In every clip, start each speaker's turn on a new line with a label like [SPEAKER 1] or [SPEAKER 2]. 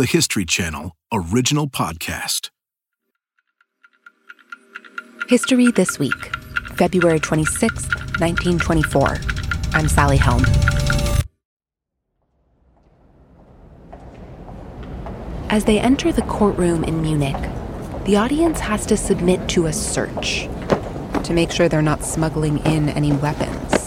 [SPEAKER 1] the History Channel original podcast.
[SPEAKER 2] History This Week, February 26th, 1924. I'm Sally Helm. As they enter the courtroom in Munich, the audience has to submit to a search to make sure they're not smuggling in any weapons.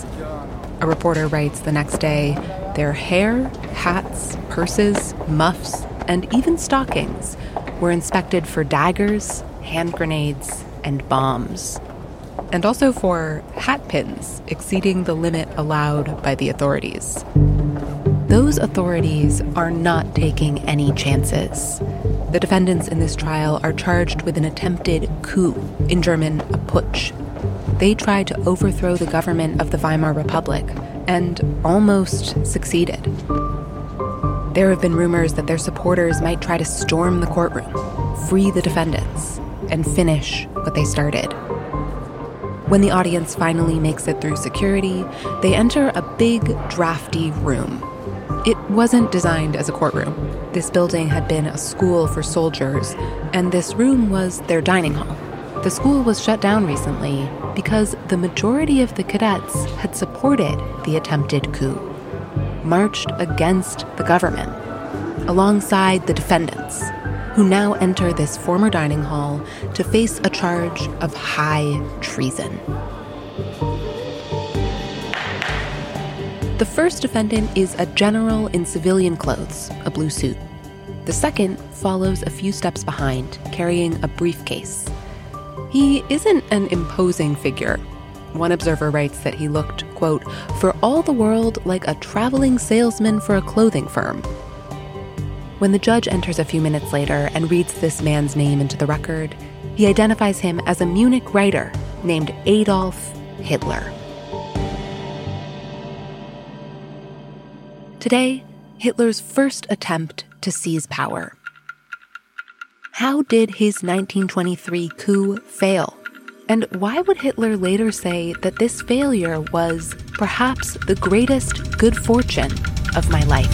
[SPEAKER 2] A reporter writes the next day their hair, hats, purses, muffs, and even stockings were inspected for daggers, hand grenades, and bombs. And also for hat pins exceeding the limit allowed by the authorities. Those authorities are not taking any chances. The defendants in this trial are charged with an attempted coup, in German, a putsch. They tried to overthrow the government of the Weimar Republic and almost succeeded. There have been rumors that their supporters might try to storm the courtroom, free the defendants, and finish what they started. When the audience finally makes it through security, they enter a big, drafty room. It wasn't designed as a courtroom. This building had been a school for soldiers, and this room was their dining hall. The school was shut down recently because the majority of the cadets had supported the attempted coup, marched against the government, alongside the defendants, who now enter this former dining hall to face a charge of high treason. The first defendant is a general in civilian clothes, a blue suit. The second follows a few steps behind, carrying a briefcase. He isn't an imposing figure. One observer writes that he looked, quote, for all the world like a traveling salesman for a clothing firm. When the judge enters a few minutes later and reads this man's name into the record, he identifies him as a Munich writer named Adolf Hitler. Today, Hitler's first attempt to seize power. How did his 1923 coup fail? And why would Hitler later say that this failure was perhaps the greatest good fortune of my life?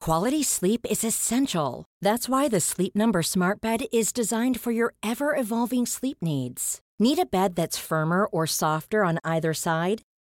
[SPEAKER 3] Quality sleep is essential. That's why the Sleep Number Smart Bed is designed for your ever evolving sleep needs. Need a bed that's firmer or softer on either side?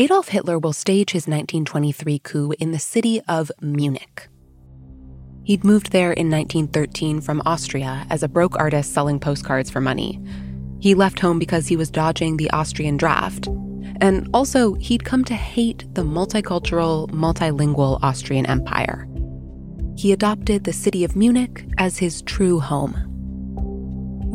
[SPEAKER 2] Adolf Hitler will stage his 1923 coup in the city of Munich. He'd moved there in 1913 from Austria as a broke artist selling postcards for money. He left home because he was dodging the Austrian draft. And also, he'd come to hate the multicultural, multilingual Austrian Empire. He adopted the city of Munich as his true home.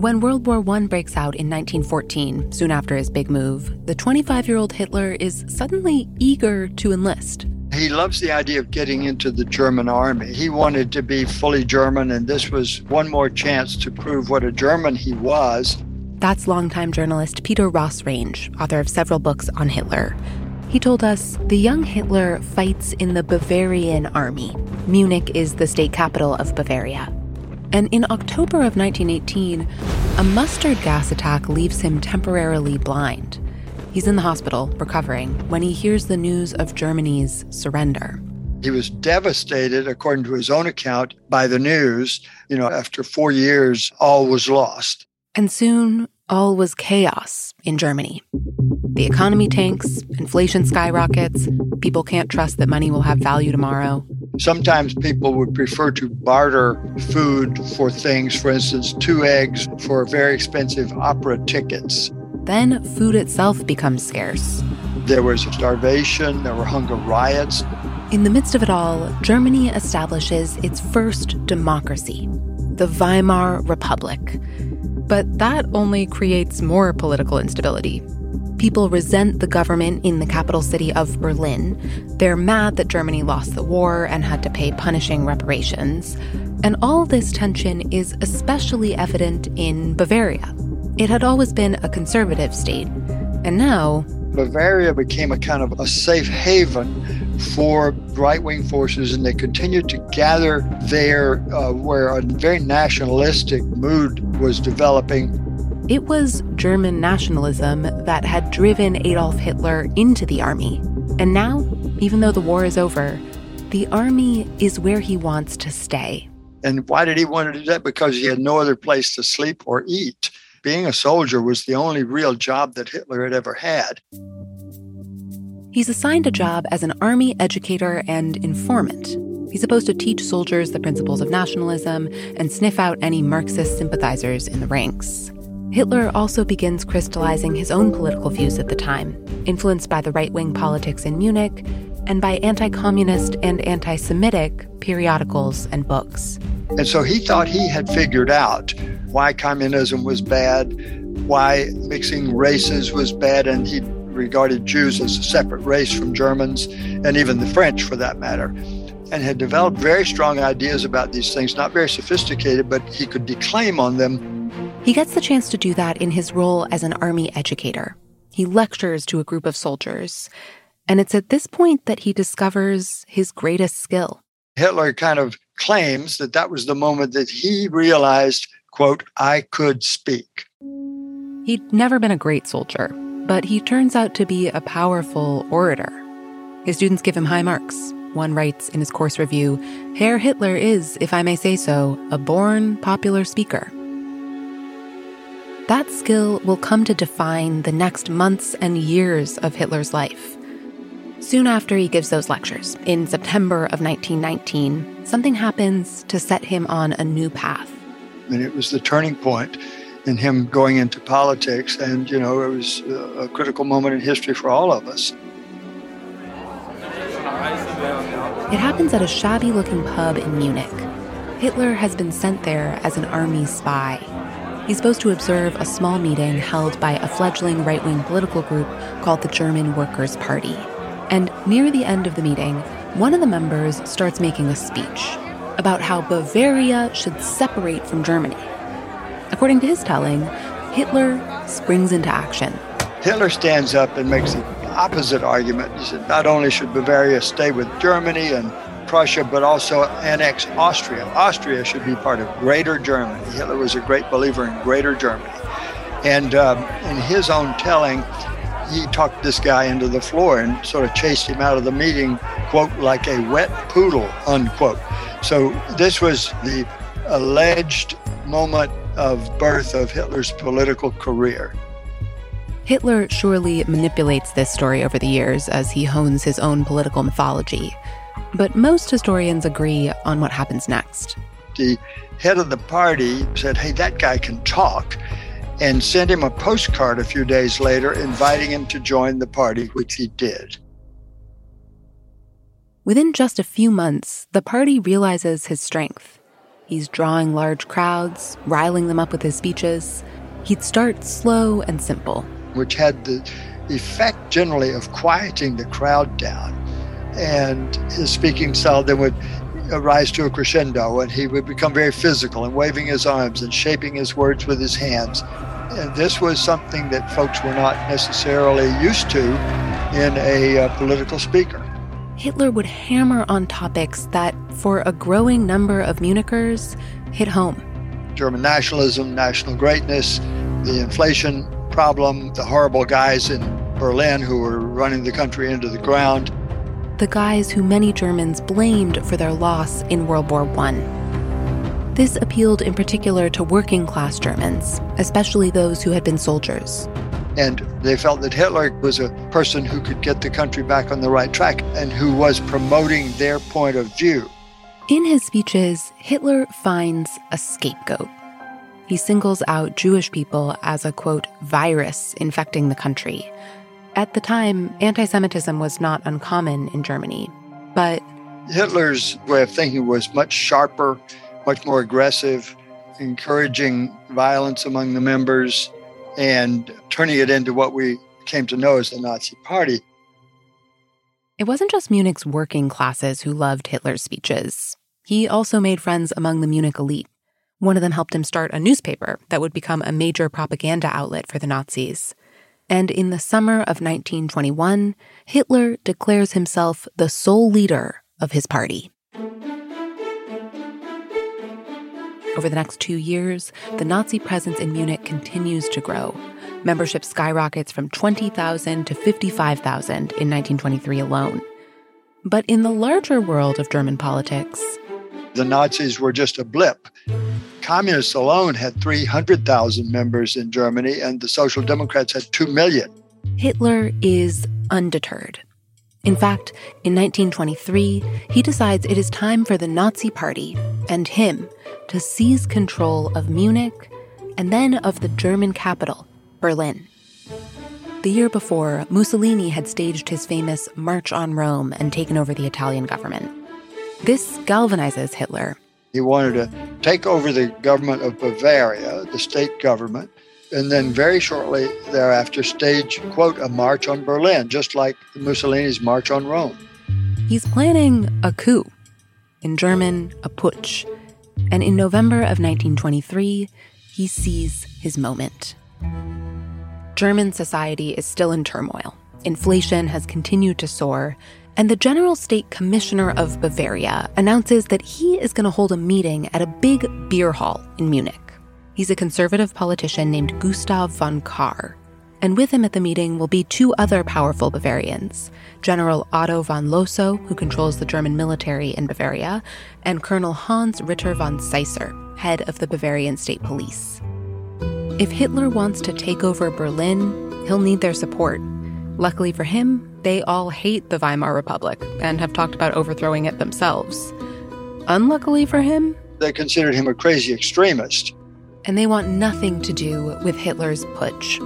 [SPEAKER 2] When World War I breaks out in 1914, soon after his big move, the 25 year old Hitler is suddenly eager to enlist.
[SPEAKER 4] He loves the idea of getting into the German army. He wanted to be fully German, and this was one more chance to prove what a German he was.
[SPEAKER 2] That's longtime journalist Peter Ross Range, author of several books on Hitler. He told us the young Hitler fights in the Bavarian army. Munich is the state capital of Bavaria. And in October of 1918, a mustard gas attack leaves him temporarily blind. He's in the hospital, recovering, when he hears the news of Germany's surrender.
[SPEAKER 4] He was devastated, according to his own account, by the news. You know, after four years, all was lost.
[SPEAKER 2] And soon, all was chaos in Germany. The economy tanks, inflation skyrockets, people can't trust that money will have value tomorrow.
[SPEAKER 4] Sometimes people would prefer to barter food for things, for instance, two eggs for very expensive opera tickets.
[SPEAKER 2] Then food itself becomes scarce.
[SPEAKER 4] There was starvation, there were hunger riots.
[SPEAKER 2] In the midst of it all, Germany establishes its first democracy, the Weimar Republic. But that only creates more political instability. People resent the government in the capital city of Berlin. They're mad that Germany lost the war and had to pay punishing reparations. And all this tension is especially evident in Bavaria. It had always been a conservative state, and now
[SPEAKER 4] Bavaria became a kind of a safe haven for right wing forces, and they continued to gather there uh, where a very nationalistic mood was developing
[SPEAKER 2] it was German nationalism that had driven Adolf Hitler into the army. And now, even though the war is over, the army is where he wants to stay.
[SPEAKER 4] And why did he want to do that? Because he had no other place to sleep or eat. Being a soldier was the only real job that Hitler had ever had.
[SPEAKER 2] He's assigned a job as an army educator and informant. He's supposed to teach soldiers the principles of nationalism and sniff out any Marxist sympathizers in the ranks. Hitler also begins crystallizing his own political views at the time, influenced by the right wing politics in Munich and by anti communist and anti Semitic periodicals and books.
[SPEAKER 4] And so he thought he had figured out why communism was bad, why mixing races was bad, and he regarded Jews as a separate race from Germans and even the French for that matter and had developed very strong ideas about these things, not very sophisticated, but he could declaim on them
[SPEAKER 2] he gets the chance to do that in his role as an army educator. He lectures to a group of soldiers. And it's at this point that he discovers his greatest skill.
[SPEAKER 4] Hitler kind of claims that that was the moment that he realized, quote, I could speak.
[SPEAKER 2] He'd never been a great soldier, but he turns out to be a powerful orator. His students give him high marks. One writes in his course review Herr Hitler is, if I may say so, a born popular speaker. That skill will come to define the next months and years of Hitler's life. Soon after he gives those lectures, in September of 1919, something happens to set him on a new path.
[SPEAKER 4] And it was the turning point in him going into politics, and, you know, it was a critical moment in history for all of us.
[SPEAKER 2] It happens at a shabby looking pub in Munich. Hitler has been sent there as an army spy. He's supposed to observe a small meeting held by a fledgling right wing political group called the German Workers' Party. And near the end of the meeting, one of the members starts making a speech about how Bavaria should separate from Germany. According to his telling, Hitler springs into action.
[SPEAKER 4] Hitler stands up and makes the opposite argument. He said not only should Bavaria stay with Germany and Prussia, but also annex Austria. Austria should be part of Greater Germany. Hitler was a great believer in Greater Germany. And um, in his own telling, he talked this guy into the floor and sort of chased him out of the meeting, quote, like a wet poodle, unquote. So this was the alleged moment of birth of Hitler's political career.
[SPEAKER 2] Hitler surely manipulates this story over the years as he hones his own political mythology. But most historians agree on what happens next.
[SPEAKER 4] The head of the party said, Hey, that guy can talk, and sent him a postcard a few days later inviting him to join the party, which he did.
[SPEAKER 2] Within just a few months, the party realizes his strength. He's drawing large crowds, riling them up with his speeches. He'd start slow and simple,
[SPEAKER 4] which had the effect generally of quieting the crowd down and his speaking style then would rise to a crescendo and he would become very physical and waving his arms and shaping his words with his hands. And this was something that folks were not necessarily used to in a uh, political speaker.
[SPEAKER 2] Hitler would hammer on topics that, for a growing number of Munichers, hit home.
[SPEAKER 4] German nationalism, national greatness, the inflation problem, the horrible guys in Berlin who were running the country into the ground
[SPEAKER 2] the guys who many Germans blamed for their loss in World War I. This appealed in particular to working class Germans, especially those who had been soldiers.
[SPEAKER 4] And they felt that Hitler was a person who could get the country back on the right track and who was promoting their point of view.
[SPEAKER 2] In his speeches, Hitler finds a scapegoat. He singles out Jewish people as a quote, virus infecting the country at the time, anti Semitism was not uncommon in Germany, but
[SPEAKER 4] Hitler's way of thinking was much sharper, much more aggressive, encouraging violence among the members and turning it into what we came to know as the Nazi Party.
[SPEAKER 2] It wasn't just Munich's working classes who loved Hitler's speeches. He also made friends among the Munich elite. One of them helped him start a newspaper that would become a major propaganda outlet for the Nazis. And in the summer of 1921, Hitler declares himself the sole leader of his party. Over the next two years, the Nazi presence in Munich continues to grow. Membership skyrockets from 20,000 to 55,000 in 1923 alone. But in the larger world of German politics,
[SPEAKER 4] the Nazis were just a blip. Communists alone had 300,000 members in Germany, and the Social Democrats had 2 million.
[SPEAKER 2] Hitler is undeterred. In fact, in 1923, he decides it is time for the Nazi Party and him to seize control of Munich and then of the German capital, Berlin. The year before, Mussolini had staged his famous March on Rome and taken over the Italian government. This galvanizes Hitler.
[SPEAKER 4] He wanted to take over the government of Bavaria, the state government, and then very shortly thereafter stage, quote, a march on Berlin, just like Mussolini's march on Rome.
[SPEAKER 2] He's planning a coup. In German, a putsch. And in November of 1923, he sees his moment. German society is still in turmoil. Inflation has continued to soar, and the General State Commissioner of Bavaria announces that he is going to hold a meeting at a big beer hall in Munich. He's a conservative politician named Gustav von Kahr. And with him at the meeting will be two other powerful Bavarians General Otto von Lossow, who controls the German military in Bavaria, and Colonel Hans Ritter von Seisser, head of the Bavarian State Police. If Hitler wants to take over Berlin, he'll need their support. Luckily for him, they all hate the Weimar Republic and have talked about overthrowing it themselves. Unluckily for him,
[SPEAKER 4] they considered him a crazy extremist
[SPEAKER 2] and they want nothing to do with Hitler's putsch.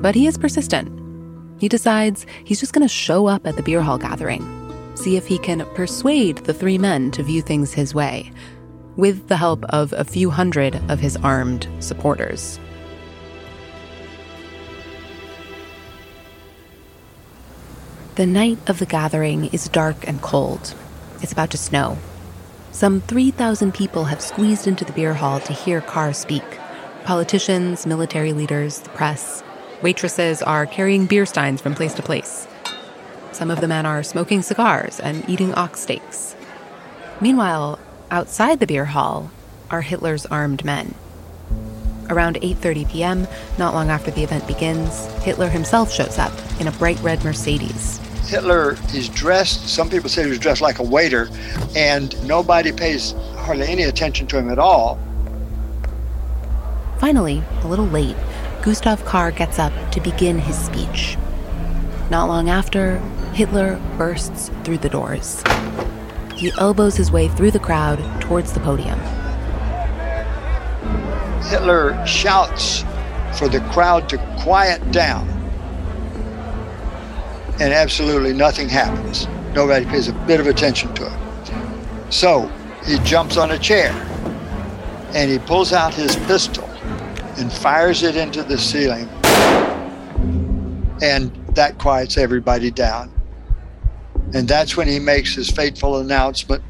[SPEAKER 2] But he is persistent. He decides he's just going to show up at the beer hall gathering, see if he can persuade the three men to view things his way, with the help of a few hundred of his armed supporters. The night of the gathering is dark and cold. It's about to snow, some 3,000 people have squeezed into the beer hall to hear Kahr speak politicians, military leaders, the press. Waitresses are carrying beer steins from place to place. Some of the men are smoking cigars and eating ox steaks. Meanwhile, outside the beer hall are Hitler's armed men. Around 8:30 p.m., not long after the event begins, Hitler himself shows up in a bright red Mercedes.
[SPEAKER 4] Hitler is dressed, some people say he was dressed like a waiter, and nobody pays hardly any attention to him at all.
[SPEAKER 2] Finally, a little late, Gustav Kahr gets up to begin his speech. Not long after, Hitler bursts through the doors. He elbows his way through the crowd towards the podium.
[SPEAKER 4] Hitler shouts for the crowd to quiet down and absolutely nothing happens. Nobody pays a bit of attention to it. So he jumps on a chair and he pulls out his pistol and fires it into the ceiling. And that quiets everybody down. And that's when he makes his fateful announcement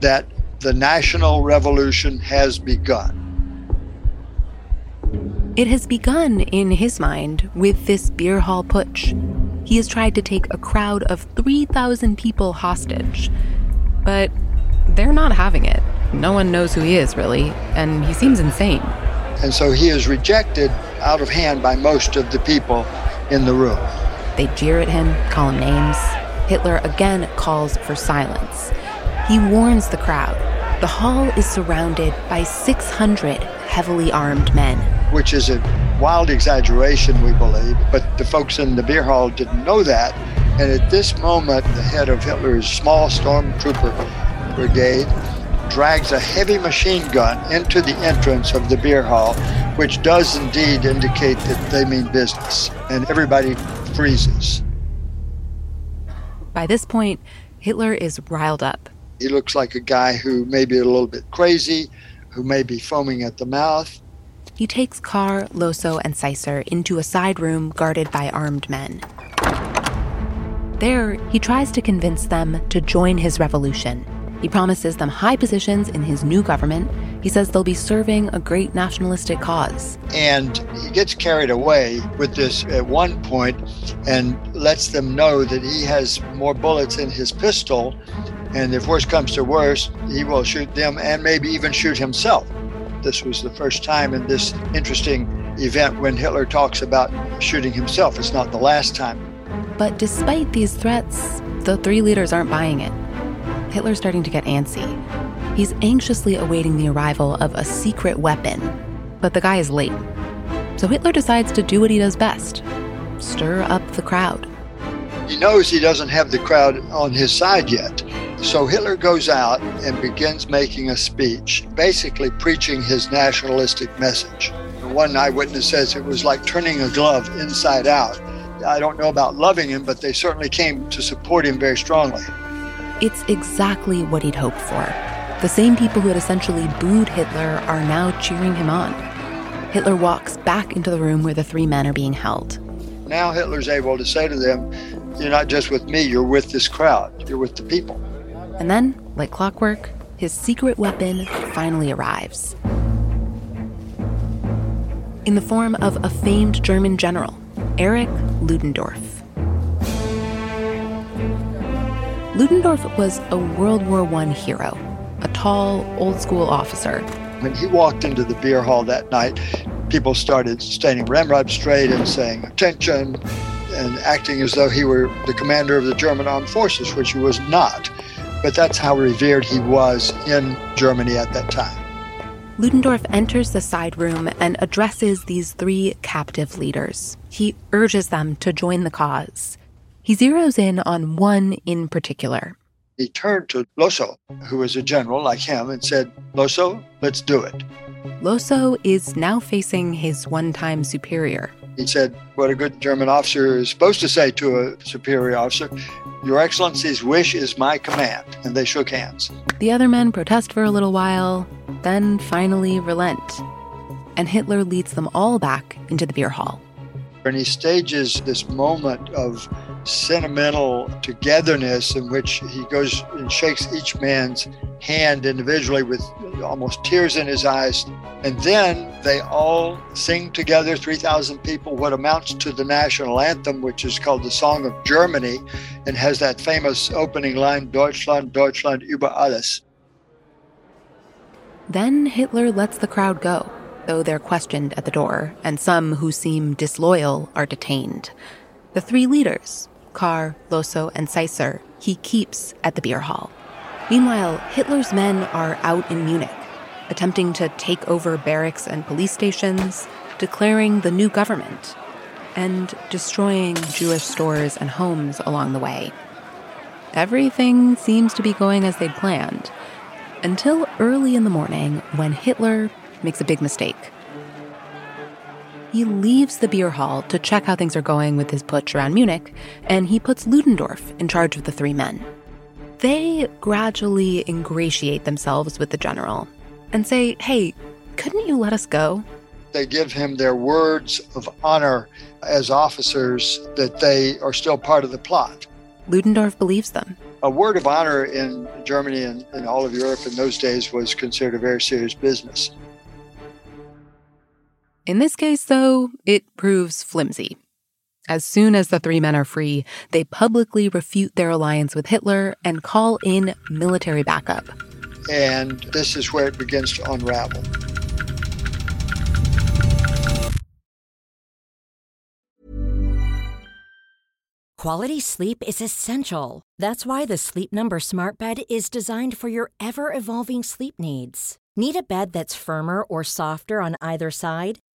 [SPEAKER 4] that the national revolution has begun.
[SPEAKER 2] It has begun in his mind with this beer hall putsch he has tried to take a crowd of 3,000 people hostage. But they're not having it. No one knows who he is, really, and he seems insane.
[SPEAKER 4] And so he is rejected out of hand by most of the people in the room.
[SPEAKER 2] They jeer at him, call him names. Hitler again calls for silence. He warns the crowd. The hall is surrounded by 600 heavily armed men.
[SPEAKER 4] Which is a wild exaggeration, we believe, but the folks in the beer hall didn't know that. And at this moment, the head of Hitler's small stormtrooper brigade drags a heavy machine gun into the entrance of the beer hall, which does indeed indicate that they mean business. And everybody freezes.
[SPEAKER 2] By this point, Hitler is riled up.
[SPEAKER 4] He looks like a guy who may be a little bit crazy, who may be foaming at the mouth.
[SPEAKER 2] He takes Kahr, Lossow, and Seisser into a side room guarded by armed men. There, he tries to convince them to join his revolution. He promises them high positions in his new government. He says they'll be serving a great nationalistic cause.
[SPEAKER 4] And he gets carried away with this at one point and lets them know that he has more bullets in his pistol. And if worse comes to worse, he will shoot them and maybe even shoot himself. This was the first time in this interesting event when Hitler talks about shooting himself. It's not the last time.
[SPEAKER 2] But despite these threats, the three leaders aren't buying it. Hitler's starting to get antsy. He's anxiously awaiting the arrival of a secret weapon, but the guy is late. So Hitler decides to do what he does best stir up the crowd.
[SPEAKER 4] He knows he doesn't have the crowd on his side yet. So Hitler goes out and begins making a speech, basically preaching his nationalistic message. One eyewitness says it was like turning a glove inside out I don't know about loving him, but they certainly came to support him very strongly.
[SPEAKER 2] It's exactly what he'd hoped for. The same people who had essentially booed Hitler are now cheering him on. Hitler walks back into the room where the three men are being held.
[SPEAKER 4] Now Hitler's able to say to them, You're not just with me, you're with this crowd, you're with the people.
[SPEAKER 2] And then, like clockwork, his secret weapon finally arrives. In the form of a famed German general Erich Ludendorff. Ludendorff was a World War I hero, a tall, old school officer.
[SPEAKER 4] When he walked into the beer hall that night, people started standing ramrod straight and saying, Attention, and acting as though he were the commander of the German armed forces, which he was not. But that's how revered he was in Germany at that time.
[SPEAKER 2] Ludendorff enters the side room and addresses these three captive leaders. He urges them to join the cause. He zeroes in on one in particular.
[SPEAKER 4] He turned to Lossow, who was a general like him, and said, Lossow, let's do it.
[SPEAKER 2] Lossow is now facing his one time superior.
[SPEAKER 4] He said, What a good German officer is supposed to say to a superior officer Your Excellency's wish is my command. And they shook hands.
[SPEAKER 2] The other men protest for a little while, then finally relent. And Hitler leads them all back into the beer hall.
[SPEAKER 4] And he stages this moment of sentimental togetherness in which he goes and shakes each man's hand individually with almost tears in his eyes. And then they all sing together, 3,000 people, what amounts to the national anthem, which is called the Song of Germany and has that famous opening line Deutschland, Deutschland über alles.
[SPEAKER 2] Then Hitler lets the crowd go, though they're questioned at the door, and some who seem disloyal are detained. The three leaders, Kahr, Lossow, and Seisser, he keeps at the beer hall. Meanwhile, Hitler's men are out in Munich, attempting to take over barracks and police stations, declaring the new government, and destroying Jewish stores and homes along the way. Everything seems to be going as they'd planned until early in the morning when Hitler makes a big mistake. He leaves the beer hall to check how things are going with his putsch around Munich, and he puts Ludendorff in charge of the three men. They gradually ingratiate themselves with the general and say, hey, couldn't you let us go?
[SPEAKER 4] They give him their words of honor as officers that they are still part of the plot.
[SPEAKER 2] Ludendorff believes them
[SPEAKER 4] a word of honor in Germany and in all of Europe in those days was considered a very serious business.
[SPEAKER 2] In this case, though, it proves flimsy. As soon as the three men are free, they publicly refute their alliance with Hitler and call in military backup.
[SPEAKER 4] And this is where it begins to unravel.
[SPEAKER 3] Quality sleep is essential. That's why the Sleep Number Smart Bed is designed for your ever evolving sleep needs. Need a bed that's firmer or softer on either side?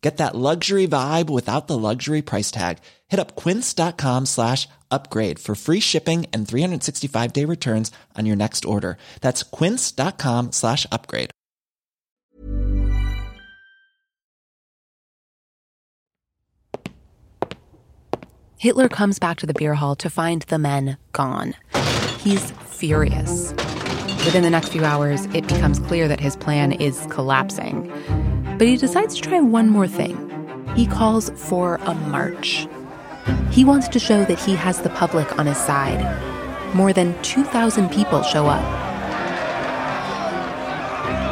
[SPEAKER 5] Get that luxury vibe without the luxury price tag. Hit up quince.com slash upgrade for free shipping and 365 day returns on your next order. That's quince.com slash upgrade.
[SPEAKER 2] Hitler comes back to the beer hall to find the men gone. He's furious. Within the next few hours, it becomes clear that his plan is collapsing. But he decides to try one more thing. He calls for a march. He wants to show that he has the public on his side. More than 2,000 people show up.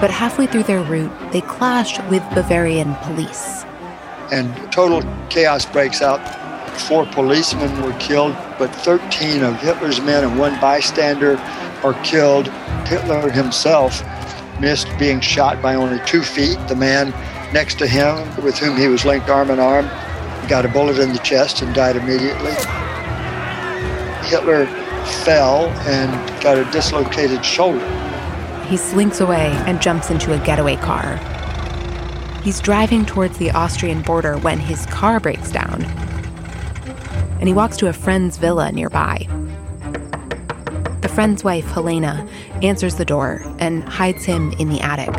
[SPEAKER 2] But halfway through their route, they clash with Bavarian police.
[SPEAKER 4] And total chaos breaks out. Four policemen were killed, but 13 of Hitler's men and one bystander are killed. Hitler himself missed being shot by only two feet. The man next to him, with whom he was linked arm in arm, got a bullet in the chest and died immediately. Hitler fell and got a dislocated shoulder.
[SPEAKER 2] He slinks away and jumps into a getaway car. He's driving towards the Austrian border when his car breaks down. And he walks to a friend's villa nearby. Friend's wife, Helena, answers the door and hides him in the attic.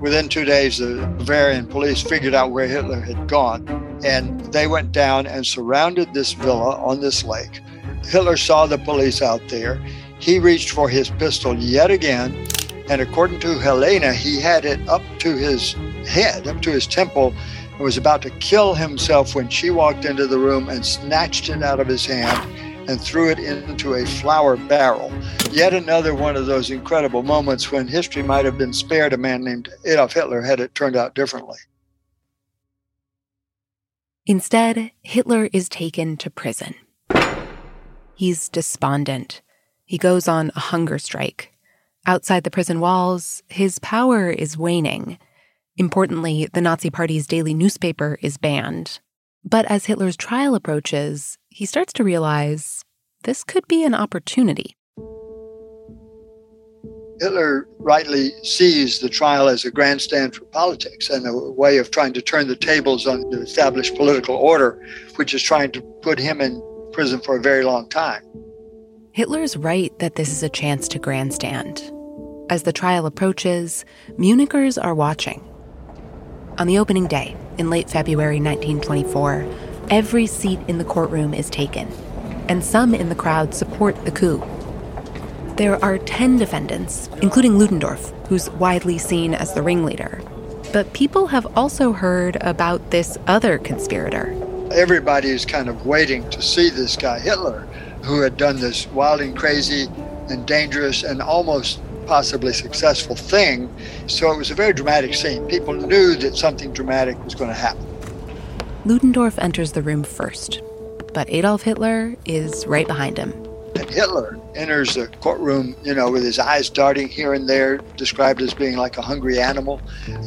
[SPEAKER 4] Within two days, the Bavarian police figured out where Hitler had gone, and they went down and surrounded this villa on this lake. Hitler saw the police out there. He reached for his pistol yet again, and according to Helena, he had it up to his head, up to his temple, and was about to kill himself when she walked into the room and snatched it out of his hand and threw it into a flour barrel. Yet another one of those incredible moments when history might have been spared a man named Adolf Hitler had it turned out differently.
[SPEAKER 2] Instead, Hitler is taken to prison. He's despondent. He goes on a hunger strike. Outside the prison walls, his power is waning. Importantly, the Nazi Party's daily newspaper is banned. But as Hitler's trial approaches, he starts to realize this could be an opportunity.
[SPEAKER 4] Hitler rightly sees the trial as a grandstand for politics and a way of trying to turn the tables on the established political order, which is trying to put him in prison for a very long time.
[SPEAKER 2] Hitler's right that this is a chance to grandstand. As the trial approaches, Munichers are watching. On the opening day, in late February 1924, every seat in the courtroom is taken, and some in the crowd support the coup. There are 10 defendants, including Ludendorff, who's widely seen as the ringleader. But people have also heard about this other conspirator.
[SPEAKER 4] Everybody is kind of waiting to see this guy, Hitler, who had done this wild and crazy and dangerous and almost possibly successful thing. So it was a very dramatic scene. People knew that something dramatic was going to happen.
[SPEAKER 2] Ludendorff enters the room first, but Adolf Hitler is right behind him.
[SPEAKER 4] And Hitler enters the courtroom, you know, with his eyes darting here and there, described as being like a hungry animal,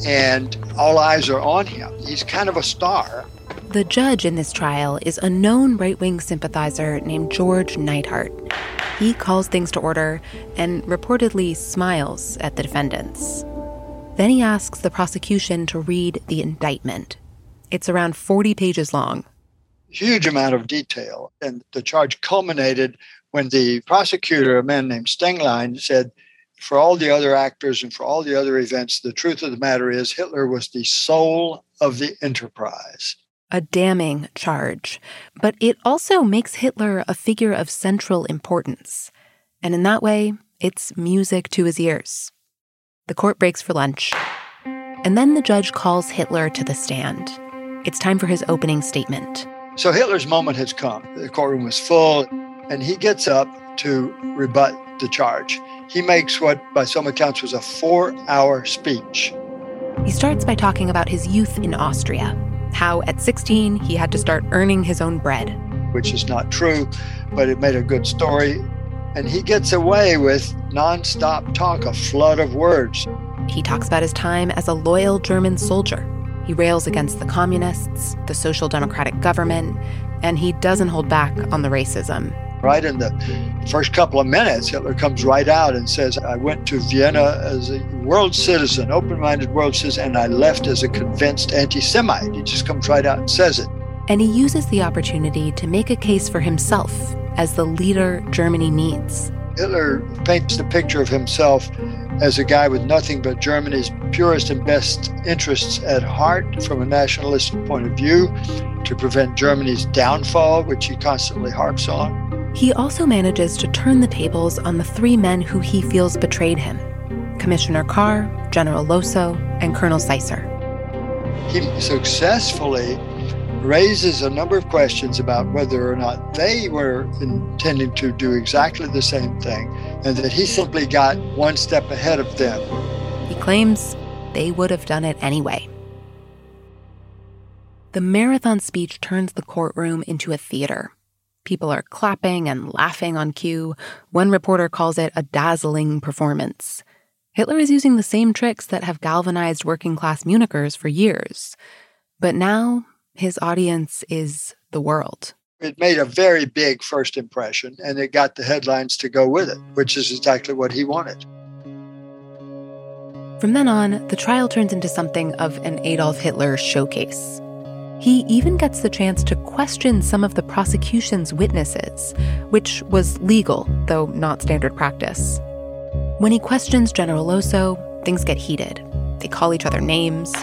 [SPEAKER 4] and all eyes are on him. He's kind of a star.
[SPEAKER 2] The judge in this trial is a known right wing sympathizer named George Neithardt. He calls things to order and reportedly smiles at the defendants. Then he asks the prosecution to read the indictment. It's around 40 pages long.
[SPEAKER 4] Huge amount of detail. And the charge culminated when the prosecutor, a man named Stenglein, said, for all the other actors and for all the other events, the truth of the matter is Hitler was the soul of the enterprise.
[SPEAKER 2] A damning charge. But it also makes Hitler a figure of central importance. And in that way, it's music to his ears. The court breaks for lunch. And then the judge calls Hitler to the stand. It's time for his opening statement.
[SPEAKER 4] So Hitler's moment has come. The courtroom was full, and he gets up to rebut the charge. He makes what, by some accounts, was a four hour speech.
[SPEAKER 2] He starts by talking about his youth in Austria, how at 16 he had to start earning his own bread.
[SPEAKER 4] Which is not true, but it made a good story. And he gets away with nonstop talk, a flood of words.
[SPEAKER 2] He talks about his time as a loyal German soldier. He rails against the communists, the social democratic government, and he doesn't hold back on the racism.
[SPEAKER 4] Right in the first couple of minutes, Hitler comes right out and says, I went to Vienna as a world citizen, open minded world citizen, and I left as a convinced anti Semite. He just comes right out and says it.
[SPEAKER 2] And he uses the opportunity to make a case for himself as the leader Germany needs.
[SPEAKER 4] Hitler paints the picture of himself as a guy with nothing but Germany's purest and best interests at heart from a nationalistic point of view to prevent Germany's downfall, which he constantly harps on.
[SPEAKER 2] He also manages to turn the tables on the three men who he feels betrayed him Commissioner Kahr, General Lossow, and Colonel Seisser.
[SPEAKER 4] He successfully raises a number of questions about whether or not they were intending to do exactly the same thing and that he simply got one step ahead of them.
[SPEAKER 2] He claims they would have done it anyway. The marathon speech turns the courtroom into a theater. People are clapping and laughing on cue. One reporter calls it a dazzling performance. Hitler is using the same tricks that have galvanized working class Munichers for years. But now his audience is the world.
[SPEAKER 4] It made a very big first impression and it got the headlines to go with it, which is exactly what he wanted.
[SPEAKER 2] From then on, the trial turns into something of an Adolf Hitler showcase. He even gets the chance to question some of the prosecution's witnesses, which was legal, though not standard practice. When he questions General Lossow, things get heated. They call each other names.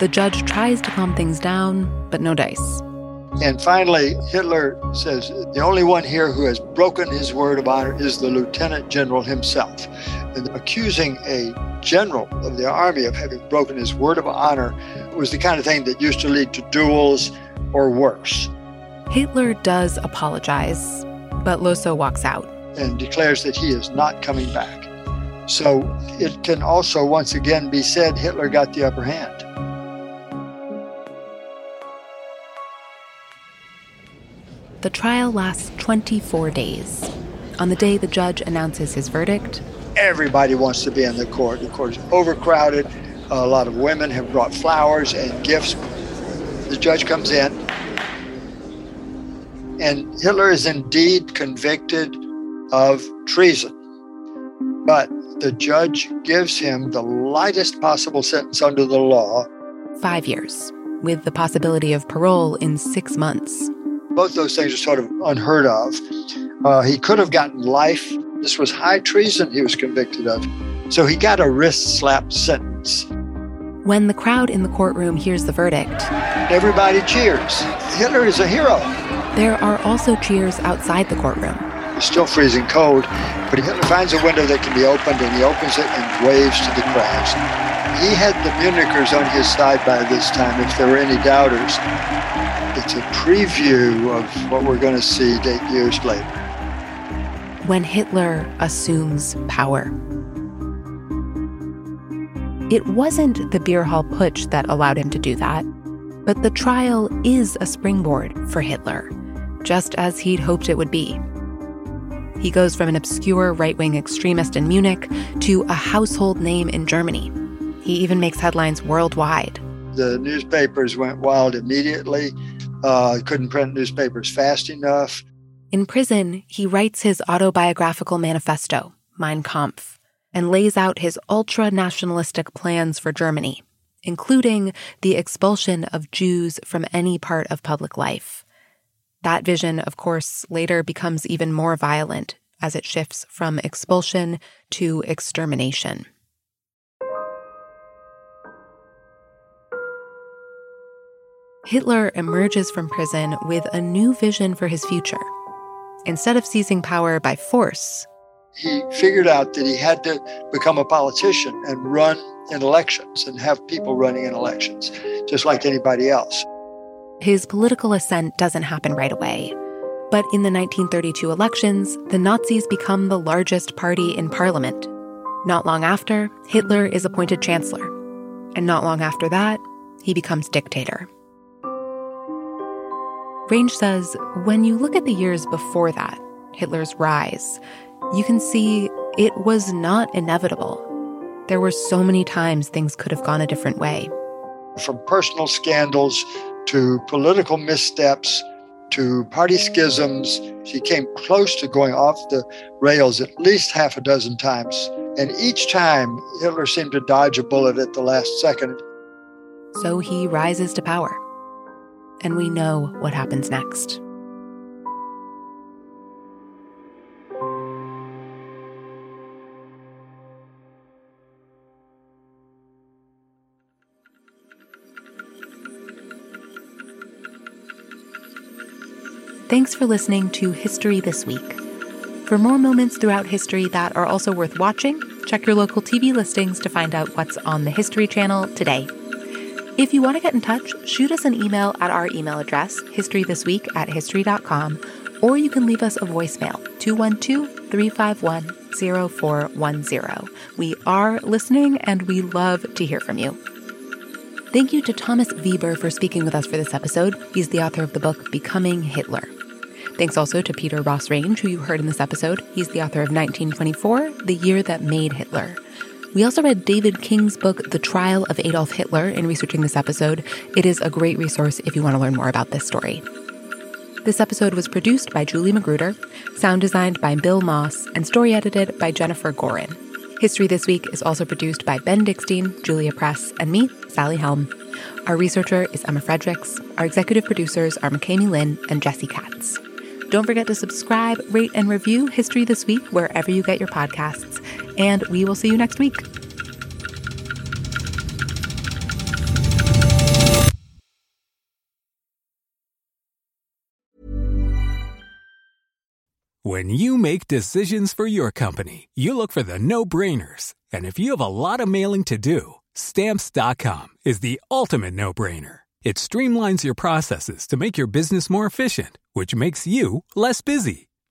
[SPEAKER 2] The judge tries to calm things down, but no dice.
[SPEAKER 4] And finally, Hitler says the only one here who has broken his word of honor is the lieutenant general himself. And accusing a general of the army of having broken his word of honor was the kind of thing that used to lead to duels or worse.
[SPEAKER 2] Hitler does apologize, but Lossow walks out
[SPEAKER 4] and declares that he is not coming back. So it can also once again be said Hitler got the upper hand.
[SPEAKER 2] The trial lasts 24 days. On the day the judge announces his verdict,
[SPEAKER 4] everybody wants to be in the court. The court is overcrowded. A lot of women have brought flowers and gifts. The judge comes in, and Hitler is indeed convicted of treason. But the judge gives him the lightest possible sentence under the law
[SPEAKER 2] five years, with the possibility of parole in six months.
[SPEAKER 4] Both those things are sort of unheard of. Uh, he could have gotten life. This was high treason he was convicted of. So he got a wrist slap sentence.
[SPEAKER 2] When the crowd in the courtroom hears the verdict,
[SPEAKER 4] everybody cheers. Hitler is a hero.
[SPEAKER 2] There are also cheers outside the courtroom.
[SPEAKER 4] It's still freezing cold, but Hitler finds a window that can be opened and he opens it and waves to the crowds. He had the Munichers on his side by this time, if there were any doubters. It's a preview of what we're going to see eight years later.
[SPEAKER 2] When Hitler assumes power. It wasn't the beer hall putsch that allowed him to do that, but the trial is a springboard for Hitler, just as he'd hoped it would be. He goes from an obscure right wing extremist in Munich to a household name in Germany. He even makes headlines worldwide.
[SPEAKER 4] The newspapers went wild immediately. Uh, couldn't print newspapers fast enough.
[SPEAKER 2] In prison, he writes his autobiographical manifesto, Mein Kampf, and lays out his ultra nationalistic plans for Germany, including the expulsion of Jews from any part of public life. That vision, of course, later becomes even more violent as it shifts from expulsion to extermination. Hitler emerges from prison with a new vision for his future. Instead of seizing power by force,
[SPEAKER 4] he figured out that he had to become a politician and run in elections and have people running in elections, just like anybody else.
[SPEAKER 2] His political ascent doesn't happen right away. But in the 1932 elections, the Nazis become the largest party in parliament. Not long after, Hitler is appointed chancellor. And not long after that, he becomes dictator. Range says when you look at the years before that, Hitler's rise, you can see it was not inevitable. There were so many times things could have gone a different way.
[SPEAKER 4] From personal scandals to political missteps to party schisms, he came close to going off the rails at least half a dozen times. And each time, Hitler seemed to dodge a bullet at the last second.
[SPEAKER 2] So he rises to power. And we know what happens next. Thanks for listening to History This Week. For more moments throughout history that are also worth watching, check your local TV listings to find out what's on the History Channel today. If you want to get in touch, shoot us an email at our email address, historythisweek at history.com, or you can leave us a voicemail, 212 351 0410. We are listening and we love to hear from you. Thank you to Thomas Weber for speaking with us for this episode. He's the author of the book Becoming Hitler. Thanks also to Peter Ross Range, who you heard in this episode. He's the author of 1924, The Year That Made Hitler. We also read David King's book, The Trial of Adolf Hitler, in researching this episode. It is a great resource if you want to learn more about this story. This episode was produced by Julie Magruder, sound designed by Bill Moss, and story edited by Jennifer Gorin. History This Week is also produced by Ben Dickstein, Julia Press, and me, Sally Helm. Our researcher is Emma Fredericks. Our executive producers are McKamey Lynn and Jesse Katz. Don't forget to subscribe, rate, and review History This Week wherever you get your podcasts. And we will see you next week.
[SPEAKER 6] When you make decisions for your company, you look for the no brainers. And if you have a lot of mailing to do, stamps.com is the ultimate no brainer. It streamlines your processes to make your business more efficient, which makes you less busy.